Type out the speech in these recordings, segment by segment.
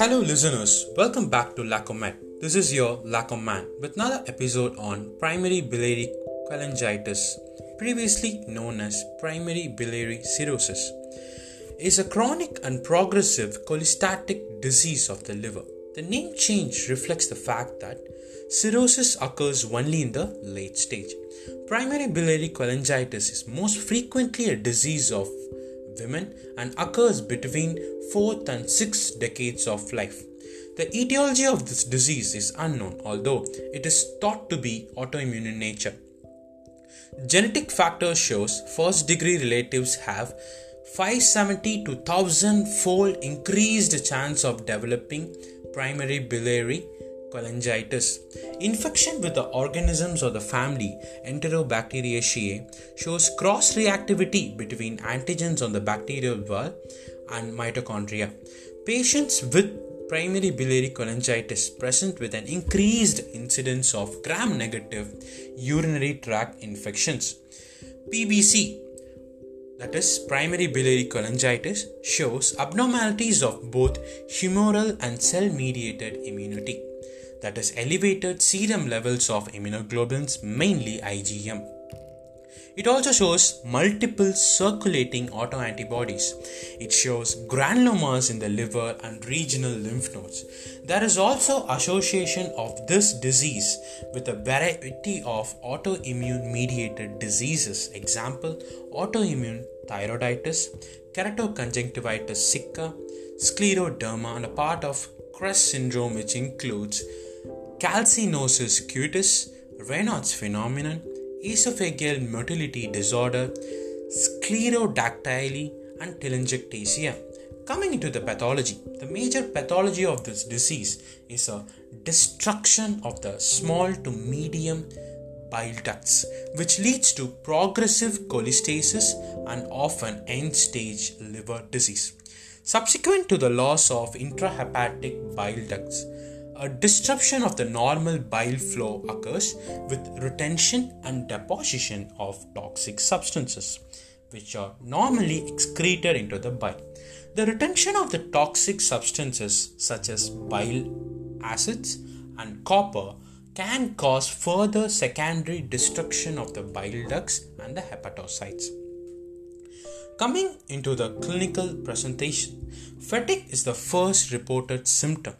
Hello, listeners. Welcome back to Lacomet. This is your Lacoman with another episode on primary biliary cholangitis, previously known as primary biliary cirrhosis. Is a chronic and progressive cholestatic disease of the liver. The name change reflects the fact that cirrhosis occurs only in the late stage. Primary biliary cholangitis is most frequently a disease of women and occurs between 4th and 6th decades of life. The etiology of this disease is unknown, although it is thought to be autoimmune in nature. Genetic factors shows first degree relatives have 570 to 1000 fold increased chance of developing primary biliary cholangitis. Infection with the organisms of the family Enterobacteriaceae shows cross reactivity between antigens on the bacterial wall and mitochondria. Patients with primary biliary cholangitis present with an increased incidence of gram negative urinary tract infections. PBC that is primary biliary cholangitis shows abnormalities of both humoral and cell mediated immunity that is elevated serum levels of immunoglobulins, mainly IgM. It also shows multiple circulating autoantibodies. It shows granulomas in the liver and regional lymph nodes. There is also association of this disease with a variety of autoimmune mediated diseases. Example: autoimmune thyroiditis, keratoconjunctivitis sicca, scleroderma, and a part of CREST syndrome, which includes calcinosis cutis, Raynaud's phenomenon, esophageal motility disorder, sclerodactyly, and telangiectasia. Coming into the pathology, the major pathology of this disease is a destruction of the small to medium bile ducts, which leads to progressive cholestasis and often end stage liver disease. Subsequent to the loss of intrahepatic bile ducts, a disruption of the normal bile flow occurs with retention and deposition of toxic substances, which are normally excreted into the bile. The retention of the toxic substances, such as bile acids and copper, can cause further secondary destruction of the bile ducts and the hepatocytes. Coming into the clinical presentation, fatigue is the first reported symptom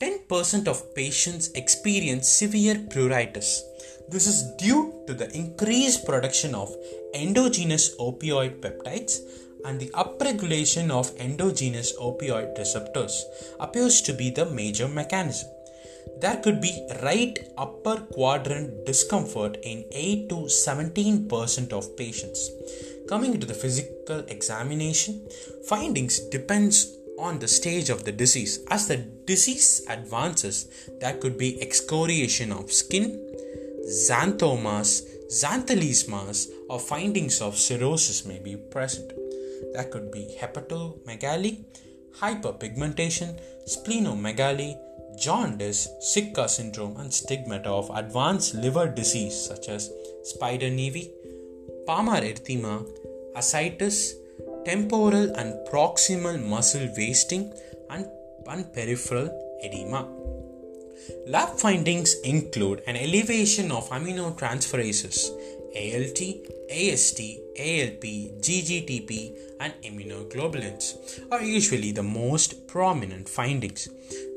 10% of patients experience severe pruritus. This is due to the increased production of endogenous opioid peptides and the upregulation of endogenous opioid receptors appears to be the major mechanism. There could be right upper quadrant discomfort in 8 to 17% of patients. Coming to the physical examination, findings depends on the stage of the disease. As the disease advances, there could be excoriation of skin, xanthomas, xanthelasmas, or findings of cirrhosis may be present. There could be hepatomegaly, hyperpigmentation, splenomegaly, jaundice, Sicca syndrome, and stigmata of advanced liver disease such as spider nevi, palmar erythema, ascites, temporal and proximal muscle wasting, and, and peripheral edema. Lab findings include an elevation of aminotransferases ALT, AST, ALP, GGTP, and immunoglobulins are usually the most prominent findings.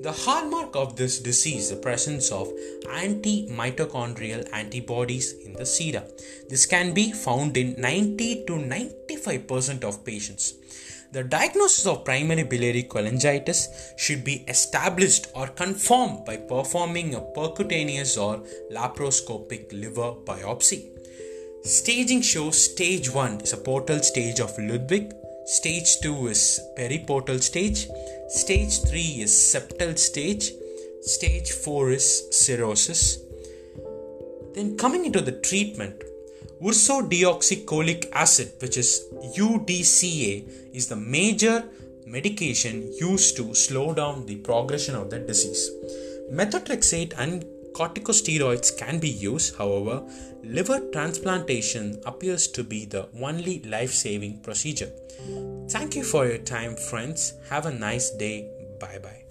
The hallmark of this disease is the presence of anti mitochondrial antibodies in the sera. This can be found in 90 to 95% of patients. The diagnosis of primary biliary cholangitis should be established or confirmed by performing a percutaneous or laparoscopic liver biopsy. Staging shows stage 1 is a portal stage of Ludwig, stage 2 is periportal stage, stage 3 is septal stage, stage 4 is cirrhosis. Then coming into the treatment, ursodeoxycholic acid, which is UDCA, is the major medication used to slow down the progression of the disease. Methotrexate and Corticosteroids can be used, however, liver transplantation appears to be the only life saving procedure. Thank you for your time, friends. Have a nice day. Bye bye.